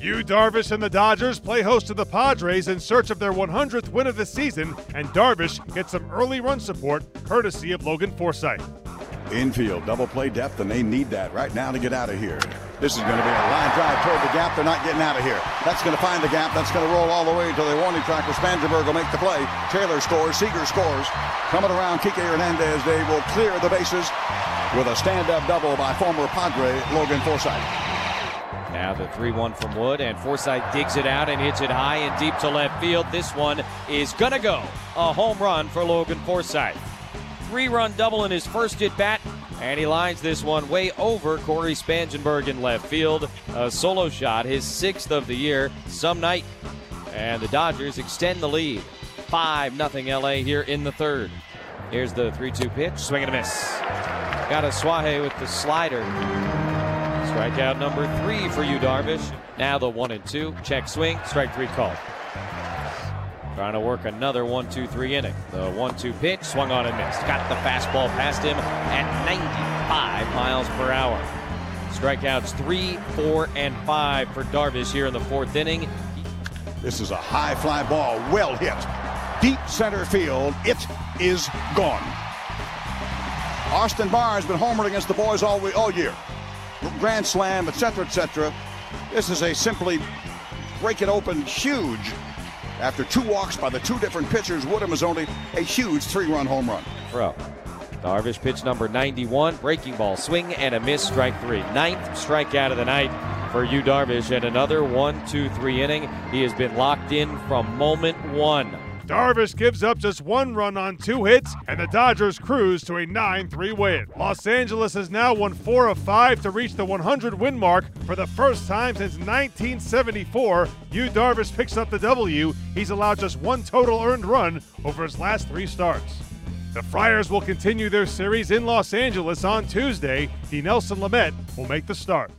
Yu Darvish and the Dodgers play host to the Padres in search of their 100th win of the season, and Darvish gets some early run support courtesy of Logan Forsythe. Infield, double play depth, and they need that right now to get out of here. This is going to be a line drive toward the gap. They're not getting out of here. That's going to find the gap. That's going to roll all the way to the warning track where Spangenberg will make the play. Taylor scores. Seager scores. Coming around, Kike Hernandez. They will clear the bases with a stand-up double by former Padre Logan Forsythe. Now the 3 1 from Wood, and Forsythe digs it out and hits it high and deep to left field. This one is going to go. A home run for Logan Forsythe. Three run double in his first at bat, and he lines this one way over Cory Spangenberg in left field. A solo shot, his sixth of the year, some night. And the Dodgers extend the lead. 5 0 LA here in the third. Here's the 3 2 pitch, swing and a miss. Got Asuaje with the slider. Strikeout number three for Yu, Darvish. Now the one and two. Check swing. Strike three called. Trying to work another one, two, three inning. The one, two pitch swung on and missed. Got the fastball past him at 95 miles per hour. Strikeouts three, four, and five for Darvish here in the fourth inning. This is a high fly ball, well hit. Deep center field. It is gone. Austin Barr has been homered against the boys all, all year. Grand slam, etc., etc. This is a simply break it open huge. After two walks by the two different pitchers, Woodham is only a huge three-run home run. Pro. Darvish pitch number 91, breaking ball, swing and a miss, strike three. Ninth strikeout of the night for Yu, Darvish, and another one, two, three inning. He has been locked in from moment one. Darvish gives up just one run on two hits, and the Dodgers cruise to a 9 3 win. Los Angeles has now won four of five to reach the 100 win mark for the first time since 1974. Yu Darvish picks up the W. He's allowed just one total earned run over his last three starts. The Friars will continue their series in Los Angeles on Tuesday. Dinelson Lamet will make the start.